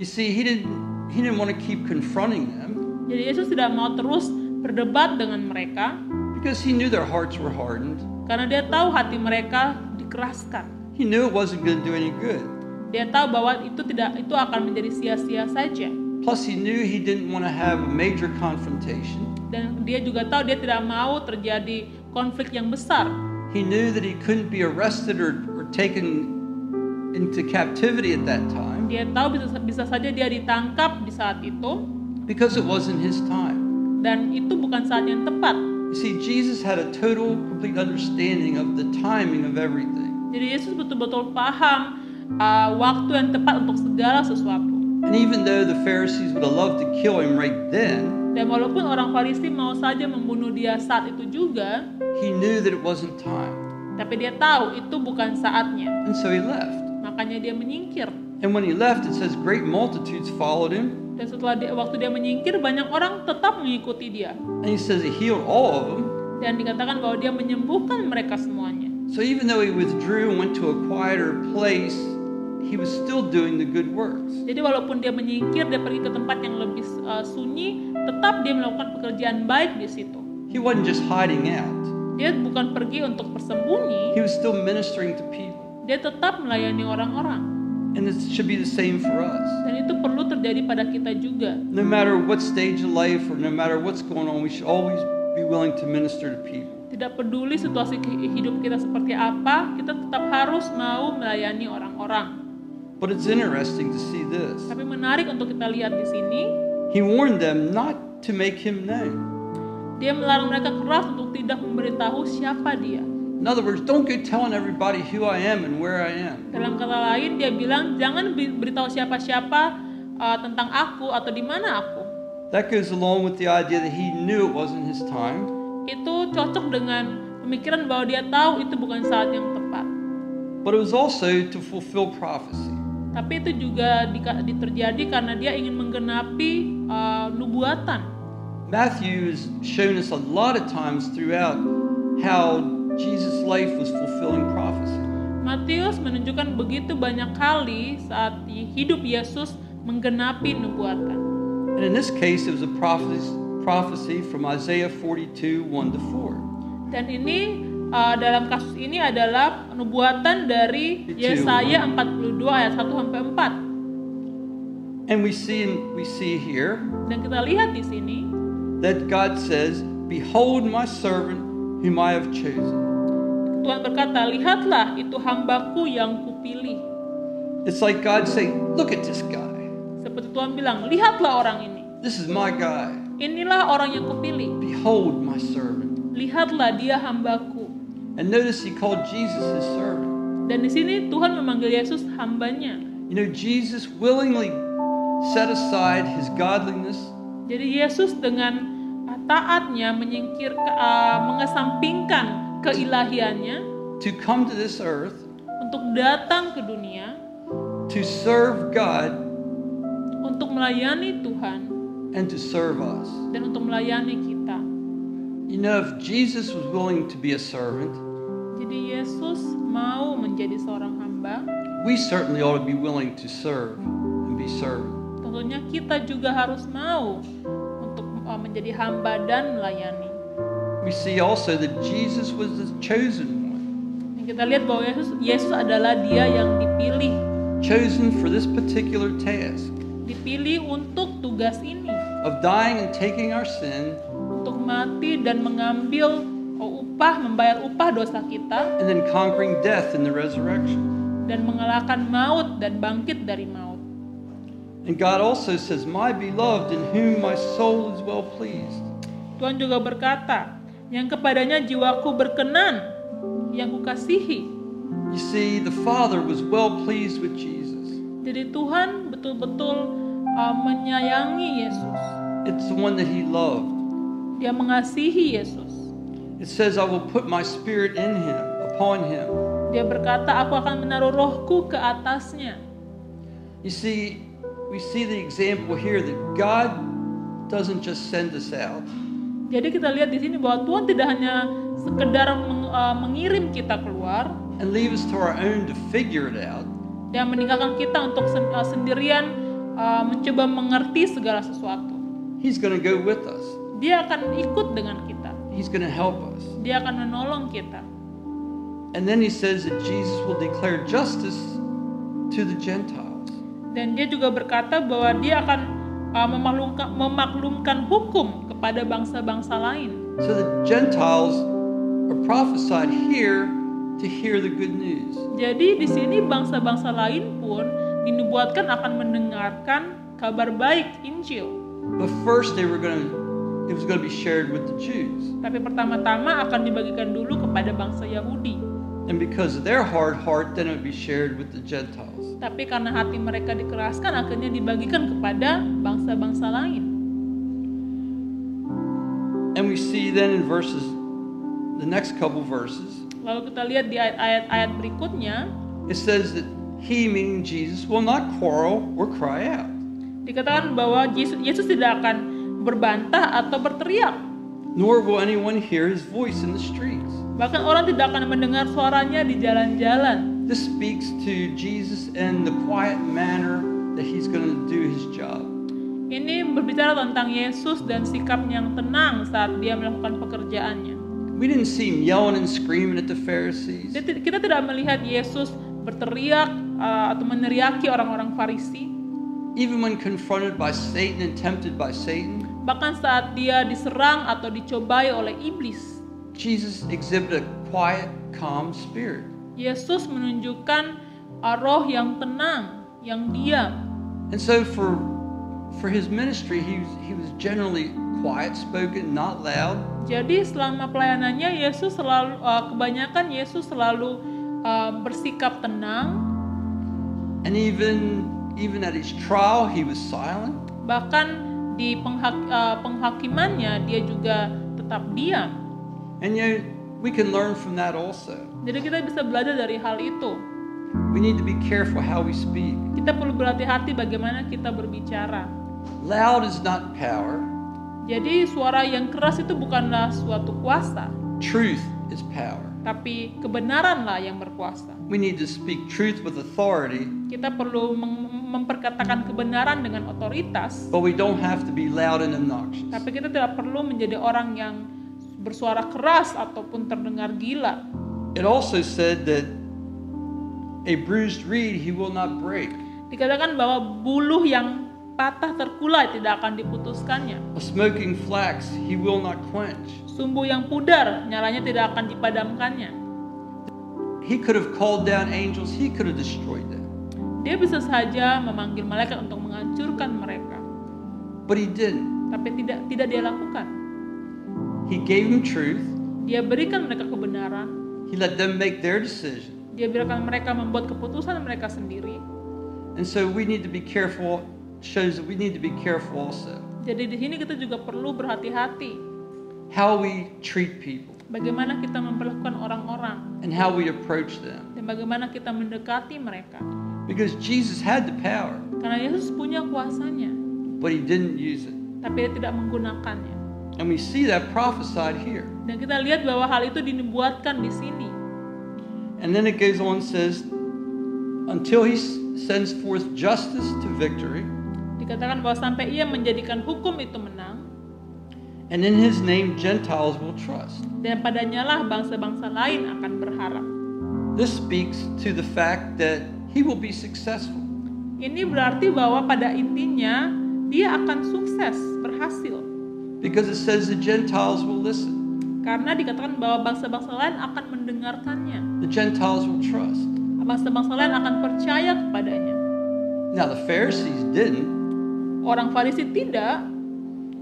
You see, he didn't he didn't want to keep confronting them Jadi Yesus tidak mau terus berdebat dengan mereka because he knew their hearts were hardened. karena dia tahu hati mereka dikeraskan. He knew it wasn't going to do any good. Dia tahu bahwa itu tidak itu akan menjadi sia-sia saja. Plus, he knew he didn't want to have a major confrontation. Dan dia juga tahu dia tidak mau terjadi konflik yang besar. He knew that he couldn't be arrested or, or taken into captivity at that time Dia tahu bisa bisa saja dia ditangkap di saat itu because it wasn't his time. dan itu bukan saat yang tepat. You see, Jesus had a total, complete understanding of the timing of everything. Jadi Yesus betul-betul paham uh, waktu yang tepat untuk segala sesuatu. And even though the Pharisees would have loved to kill him right then, Dan walaupun orang Farisi mau saja membunuh dia saat itu juga, he knew that it wasn't time. tapi dia tahu itu bukan saatnya. And so he left. Makanya dia menyingkir. And when he left, it says great multitudes followed him. Dan setelah dia, waktu dia menyingkir, banyak orang tetap mengikuti dia. And he says he healed all of them. Dan dikatakan bahwa dia menyembuhkan mereka semuanya. So even though he withdrew and went to a quieter place, he was still doing the good works. Jadi walaupun dia menyingkir, dia pergi ke tempat yang lebih uh, sunyi, tetap dia melakukan pekerjaan baik di situ. He wasn't just hiding out. Dia bukan pergi untuk bersembunyi, He was still ministering to people. Dia tetap melayani orang-orang. And it should be the same for us. Dan itu perlu terjadi pada kita juga. No matter what stage of life or no matter what's going on, we should always be willing to minister to people. Tidak peduli situasi hidup kita seperti apa, kita tetap harus mau melayani orang-orang. But it's interesting to see this. Tapi menarik untuk kita lihat di sini, He warned them not to make him known. dia melarang mereka keras untuk tidak memberitahu siapa dia. In other words, don't go telling everybody who I am and where I am. Dalam kata lain, dia bilang jangan beritahu siapa-siapa uh, tentang aku atau di mana aku. That goes along with the idea that he knew it wasn't his time. Itu cocok dengan pemikiran bahwa dia tahu itu bukan saat yang tepat. But it was also to fulfill prophecy. Tapi itu juga terjadi karena dia ingin menggenapi uh, nubuatan. Matthew has shown us a lot of times throughout how Jesus' life was fulfilling prophecy. Matius menunjukkan begitu banyak kali saat hidup Yesus menggenapi nubuatan. And in this case, it was a prophecy, prophecy from Isaiah 42 1 to 4. Dan ini uh, dalam kasus ini adalah nubuatan dari. Yesaya 42 ayat 1 sampai 4. And we see, we see here Dan kita lihat di sini that God says, Behold my servant whom I have chosen. Tuhan berkata, "Lihatlah itu hambaku yang kupilih." It's like God saying, Look at this guy. Seperti Tuhan bilang, "Lihatlah orang ini. This is my guy. Inilah orang yang kupilih. Behold my servant. Lihatlah dia hambaku." And notice he called Jesus his servant. Dan di sini Tuhan memanggil Yesus hambanya. You know, Jesus willingly set aside his godliness Jadi Yesus dengan taatnya menyingkir uh, mengesampingkan keilahiannya to come to this earth untuk datang ke dunia to serve God untuk melayani Tuhan and to serve us. dan untuk melayani kita. You know, if Jesus was willing to be a servant, Jadi Yesus mau menjadi seorang hamba, we certainly ought to be willing to serve and be servant. tentunya kita juga harus mau untuk uh, menjadi hamba dan melayani. We see also that Jesus was the chosen one, kita lihat bahwa Yesus Yesus adalah dia yang dipilih, chosen for this particular task dipilih untuk tugas ini, of dying and taking our sin untuk mati dan mengambil upah, membayar upah dosa kita and then conquering death in the resurrection. dan mengalahkan maut dan bangkit dari maut. And God also says, My beloved, in whom my soul is well pleased. Tuhan juga berkata, yang kepadanya jiwaku berkenan, yang kukasihi. You see, the Father was well pleased with Jesus. Jadi Tuhan betul-betul uh, menyayangi Yesus. It's the one that He loved. Dia mengasihi Yesus. It says, I will put my spirit in him, upon him. Dia berkata, "Aku akan menaruh rohku ke atasnya." You see, we see the example here that God doesn't just send us out, Jadi kita lihat di sini bahwa Tuhan tidak hanya sekedar meng- uh, mengirim kita keluar and leave us to our own to figure it out. dan meninggalkan kita untuk sen- uh, sendirian uh, mencoba mengerti segala sesuatu. He's going to go with us. Dia akan ikut dengan kita. He's going to help us. Dia akan menolong kita. And then he says that Jesus will declare justice to the Gentiles. Dan dia juga berkata bahwa dia akan uh, memaklumkan, memaklumkan hukum kepada bangsa-bangsa lain. So the Gentiles are prophesied here to hear the good news. Jadi di sini bangsa-bangsa lain pun dinubuatkan akan mendengarkan kabar baik Injil. But first they were going to it was going to be shared with the Jews. Tapi pertama-tama akan dibagikan dulu kepada bangsa Yahudi. And because of their hard heart, then it would be shared with the Gentiles. Tapi karena hati mereka dikeraskan, akhirnya dibagikan kepada bangsa-bangsa lain. And we see then in verses, the next couple verses, Lalu kita lihat di ayat-ayat berikutnya, it says that he, meaning Jesus, will not quarrel or cry out. dikatakan bahwa Yesus, Yesus tidak akan berbantah atau berteriak. Nor will anyone hear his voice in the streets. Bahkan orang tidak akan mendengar suaranya di jalan-jalan. This speaks to Jesus and the quiet manner that he's going to do his job. Ini berbicara tentang Yesus dan sikapnya yang tenang saat dia melakukan pekerjaannya. We didn't see him yelling and screaming at the Pharisees. Kita tidak melihat Yesus berteriak uh, atau meneriaki orang-orang Farisi. Even when confronted by Satan and tempted by Satan, Bahkan saat dia diserang atau dicobai oleh iblis, Jesus exhibited a quiet, calm spirit. Yesus menunjukkan roh yang tenang, yang diam. And so for for his ministry, he was, he was generally quiet spoken, not loud. Jadi selama pelayanannya Yesus selalu uh, kebanyakan Yesus selalu uh, bersikap tenang, And even even at his trial, he was silent. bahkan di penghak- uh, penghakimannya dia juga tetap diam. And you we can learn from that also. Jadi kita bisa belajar dari hal itu. We need to be careful how we speak. Kita perlu berhati-hati bagaimana kita berbicara. Loud is not power. Jadi suara yang keras itu bukanlah suatu kuasa, Truth is power. tapi kebenaranlah yang berkuasa. We need to speak truth with authority, Kita perlu mem- memperkatakan kebenaran dengan otoritas, but we don't have to be loud and obnoxious. tapi kita tidak perlu menjadi orang yang bersuara keras ataupun terdengar gila. It also said that a bruised reed he will not break. Dikatakan bahwa buluh yang patah terkulai tidak akan diputuskannya. A smoking flax he will not quench. Sumbu yang pudar nyalanya tidak akan dipadamkannya. He could have called down angels, he could have destroyed them. Dia bisa saja memanggil malaikat untuk menghancurkan mereka, But he didn't. tapi tidak tidak dia lakukan. He gave them truth, Dia berikan mereka kebenaran, he let them make their decision. dia biarkan mereka membuat keputusan mereka sendiri. And so we need to be careful, shows that we need to be careful also. Jadi di sini kita juga perlu berhati-hati How we treat people bagaimana kita memperlakukan orang-orang and how we approach them. dan bagaimana kita mendekati mereka. Because Jesus had the power, Karena Yesus punya kuasanya, but he didn't use it. tapi dia tidak menggunakannya. And we see that prophesied here. Dan kita lihat bahwa hal itu dinubuatkan di sini. And then it goes on says, until he sends forth justice to victory, Dikatakan bahwa sampai ia menjadikan hukum itu menang, and in his name Gentiles will trust. dan padanya lah bangsa-bangsa lain akan berharap. This speaks to the fact that he will be successful. Ini berarti bahwa pada intinya dia akan sukses, berhasil. Because it says the Gentiles will listen, Karena dikatakan bahwa bangsa-bangsa lain akan mendengarkannya. the Gentiles will trust. Bangsa-bangsa lain akan percaya kepadanya. Now, the Pharisees didn't, Orang Farisi tidak,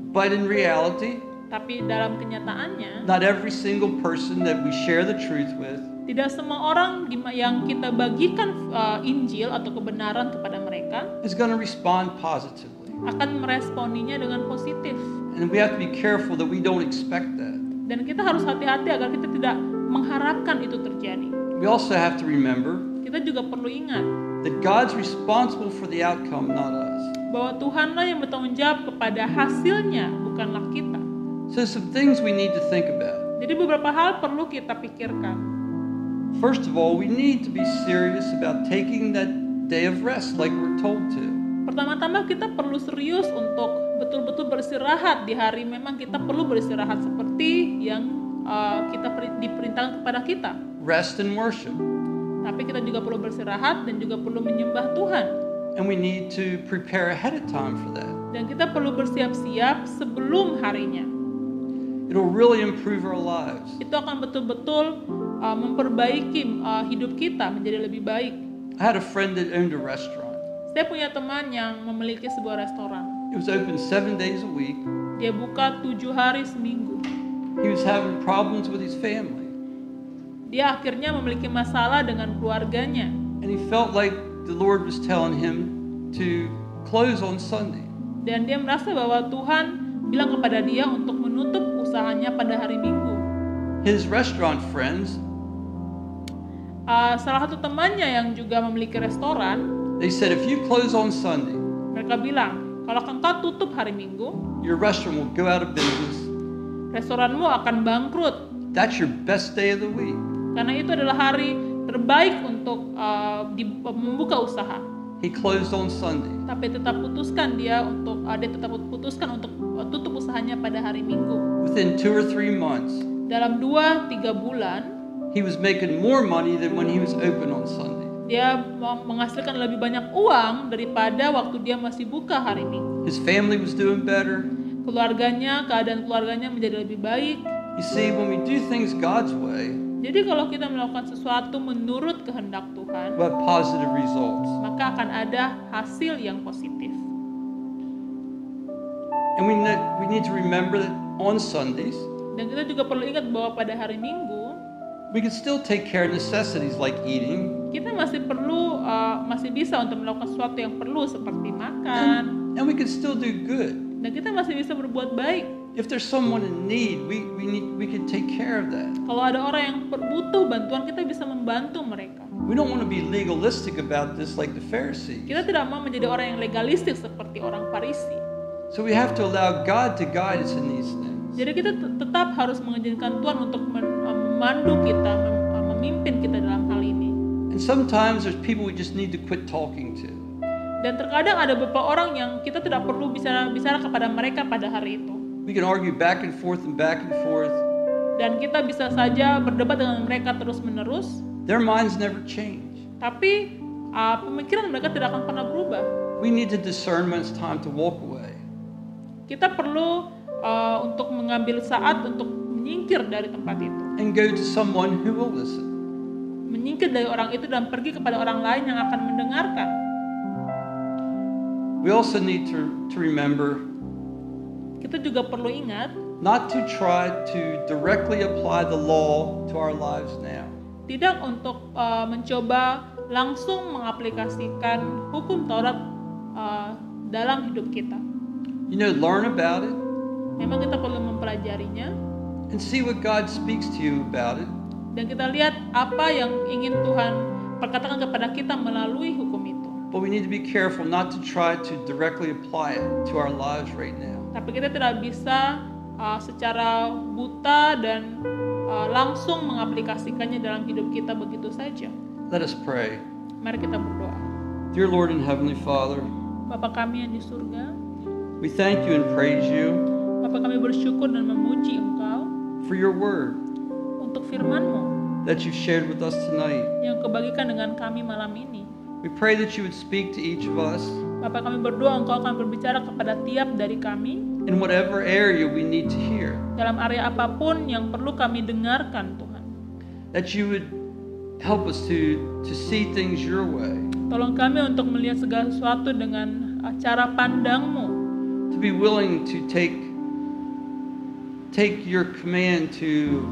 but in reality, tapi dalam kenyataannya not every single person that we share the truth with tidak semua orang yang kita bagikan uh, Injil atau kebenaran kepada mereka is going to respond positively. akan meresponinya dengan positif. And we have to be careful that we don't expect that. Dan kita harus hati-hati agar kita tidak mengharapkan itu terjadi. We also have to remember Kita juga perlu ingat that God's responsible for the outcome, not us. Bahwa Tuhanlah yang bertanggung jawab kepada hasilnya, bukanlah kita. So, some things we need to think about. Jadi beberapa hal perlu kita pikirkan. First of all, we need to be serious about taking that day of rest like we're told to. Pertama-tama kita perlu serius untuk betul-betul beristirahat di hari memang kita perlu beristirahat seperti yang uh, kita peri- diperintahkan kepada kita. Rest and worship. Tapi kita juga perlu beristirahat dan juga perlu menyembah Tuhan. And we need to prepare ahead of time for that. Dan kita perlu bersiap-siap sebelum harinya. It'll really improve our lives. Itu akan betul-betul uh, memperbaiki uh, hidup kita menjadi lebih baik. I had a friend that owned a restaurant. Saya punya teman yang memiliki sebuah restoran. It was open seven days a week. Dia buka tujuh hari seminggu. He was having problems with his family. Dia akhirnya memiliki masalah dengan keluarganya. And he felt like the Lord was telling him to close on Sunday. Dan dia merasa bahwa Tuhan bilang kepada dia untuk menutup usahanya pada hari Minggu. His restaurant friends, Uh, salah satu temannya yang juga memiliki restoran, they said, if you close on Sunday, mereka bilang, kalau engkau tutup hari Minggu, your restaurant will go out of business. restoranmu akan bangkrut. That's your best day of the week. Karena itu adalah hari terbaik untuk uh, di- membuka usaha. He closed on Sunday. Tapi tetap putuskan dia untuk, uh, dia tetap putuskan untuk uh, tutup usahanya pada hari Minggu. Within two or three months, Dalam dua tiga bulan, he was making more money than when he was open on Sunday. dia meng- menghasilkan lebih banyak uang daripada waktu dia masih buka hari Minggu. His family was doing better. Keluarganya, keadaan keluarganya menjadi lebih baik. You see, when we do things God's way, Jadi kalau kita melakukan sesuatu menurut kehendak Tuhan, have positive results. maka akan ada hasil yang positif. And we, ne- we need to remember that on Sundays, Dan kita juga perlu ingat bahwa pada hari Minggu we can still take care of necessities like eating, kita masih perlu uh, masih bisa untuk melakukan sesuatu yang perlu seperti makan and we can still do good. dan kita masih bisa berbuat baik. If there's someone in need, we, we, need, we can take care of that. Kalau ada orang yang butuh bantuan, kita bisa membantu mereka. We don't want to be legalistic about this like the Pharisees. Kita tidak mau menjadi orang yang legalistik seperti orang Farisi. So we have to allow God to guide us in these things. Jadi kita te- tetap harus mengizinkan Tuhan untuk uh, memandu kita, uh, memimpin kita dalam hal ini. And sometimes there's people we just need to quit talking to. Dan terkadang ada beberapa orang yang kita tidak perlu bicara bicara kepada mereka pada hari itu. We can argue back and forth and back and forth. Dan kita bisa saja berdebat dengan mereka terus-menerus, Their minds never change. tapi uh, pemikiran mereka tidak akan pernah berubah. We need to discern when it's time to walk away. Kita perlu uh, untuk mengambil saat untuk menyingkir dari tempat itu. and go to someone who will listen. Menyingkir dari orang itu dan pergi kepada orang lain yang akan mendengarkan. We also need to, to remember Kita juga perlu ingat not to try to directly apply the law to our lives now. tidak untuk uh, mencoba langsung mengaplikasikan hukum Taurat uh, dalam hidup kita. You know, learn about it Memang kita perlu mempelajarinya and see what God speaks to you about it. dan kita lihat apa yang ingin Tuhan perkatakan kepada kita melalui hukum. But we need to be careful not to try to directly apply it to our lives right now. Tapi kita tidak bisa uh, secara buta dan uh, langsung mengaplikasikannya dalam hidup kita begitu saja. Let us pray. Mari kita berdoa. Dear Lord and Heavenly Father, Bapa kami yang di surga, we thank you and praise you Bapa kami bersyukur dan memuji Engkau for your word untuk firman-Mu that you've shared with us tonight. yang kebagikan dengan kami malam ini. We pray that you would speak to each of us Bapak kami berdoa Engkau akan berbicara kepada tiap dari kami in whatever area we need to hear. dalam area apapun yang perlu kami dengarkan Tuhan. That you would help us to, to see things your way, Tolong kami untuk melihat segala sesuatu dengan cara pandangmu. to be willing to take take your command to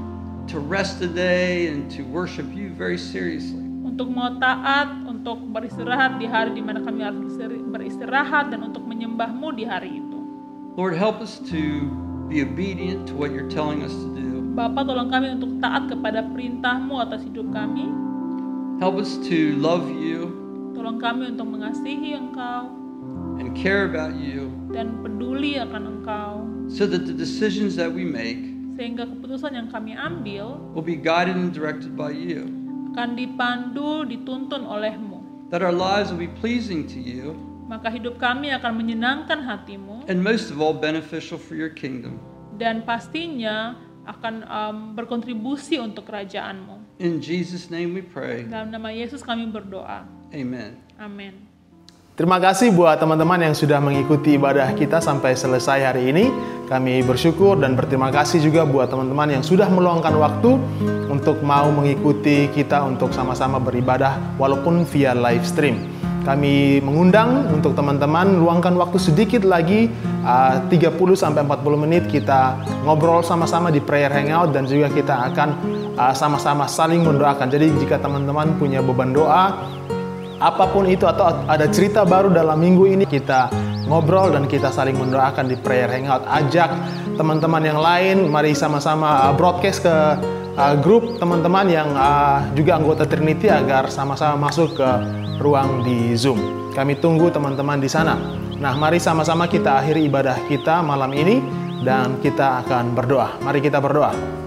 to rest today and to worship you very seriously. Untuk mau taat, untuk beristirahat di hari di mana kami harus beristirahat dan untuk menyembahmu di hari itu. Lord, help us to be obedient to what you're telling us to do. Bapa tolong kami untuk taat kepada perintahmu atas hidup kami. Help us to love you Tolong kami untuk mengasihi Engkau and care about you dan peduli akan Engkau. so that the decisions that we make Sehingga keputusan yang kami ambil will be guided and directed by you. Akan dipandu, dituntun olehmu. That our lives will be pleasing to you Maka hidup kami akan menyenangkan hatimu and most of all beneficial for your kingdom. dan pastinya akan um, berkontribusi untuk kerajaanmu. In Jesus' name we pray. Dalam nama Yesus kami berdoa. Amen. Amin. Terima kasih buat teman-teman yang sudah mengikuti ibadah kita sampai selesai hari ini. Kami bersyukur dan berterima kasih juga buat teman-teman yang sudah meluangkan waktu untuk mau mengikuti kita untuk sama-sama beribadah walaupun via live stream. Kami mengundang untuk teman-teman luangkan waktu sedikit lagi uh, 30 sampai 40 menit kita ngobrol sama-sama di prayer hangout dan juga kita akan uh, sama-sama saling mendoakan. Jadi jika teman-teman punya beban doa apa pun itu atau ada cerita baru dalam minggu ini kita ngobrol dan kita saling mendoakan di prayer hangout. Ajak teman-teman yang lain mari sama-sama uh, broadcast ke uh, grup teman-teman yang uh, juga anggota Trinity agar sama-sama masuk ke ruang di Zoom. Kami tunggu teman-teman di sana. Nah mari sama-sama kita akhiri ibadah kita malam ini dan kita akan berdoa. Mari kita berdoa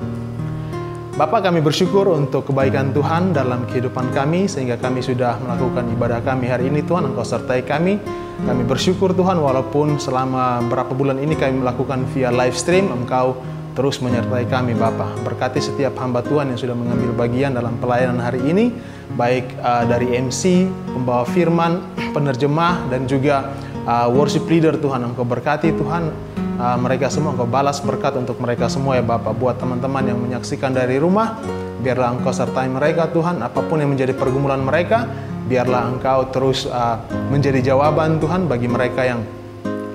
Bapak kami bersyukur untuk kebaikan Tuhan dalam kehidupan kami sehingga kami sudah melakukan ibadah kami hari ini Tuhan. Engkau sertai kami. Kami bersyukur Tuhan walaupun selama berapa bulan ini kami melakukan via live stream Engkau terus menyertai kami Bapak. Berkati setiap hamba Tuhan yang sudah mengambil bagian dalam pelayanan hari ini baik uh, dari MC pembawa firman penerjemah dan juga uh, worship leader Tuhan. Engkau berkati Tuhan Uh, mereka semua engkau balas berkat untuk mereka semua ya Bapak. Buat teman-teman yang menyaksikan dari rumah biarlah engkau sertai mereka Tuhan. Apa pun yang menjadi pergumulan mereka biarlah engkau terus uh, menjadi jawaban Tuhan bagi mereka yang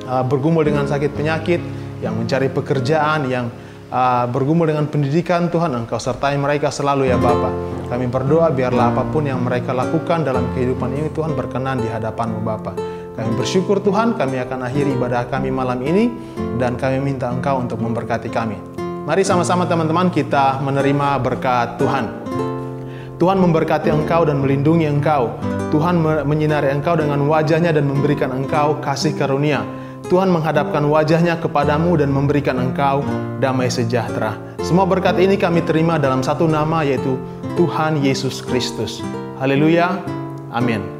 uh, bergumul dengan sakit penyakit yang mencari pekerjaan yang uh, bergumul dengan pendidikan Tuhan. Engkau sertai mereka selalu ya Bapak. Kami berdoa biarlah apa pun yang mereka lakukan dalam kehidupan ini Tuhan berkenan di hadapanmu Bapak kami bersyukur Tuhan, kami akan akhiri ibadah kami malam ini dan kami minta Engkau untuk memberkati kami. Mari sama-sama teman-teman kita menerima berkat Tuhan. Tuhan memberkati engkau dan melindungi engkau. Tuhan menyinari engkau dengan wajahnya dan memberikan engkau kasih karunia. Tuhan menghadapkan wajahnya kepadamu dan memberikan engkau damai sejahtera. Semua berkat ini kami terima dalam satu nama yaitu Tuhan Yesus Kristus. Haleluya. Amin.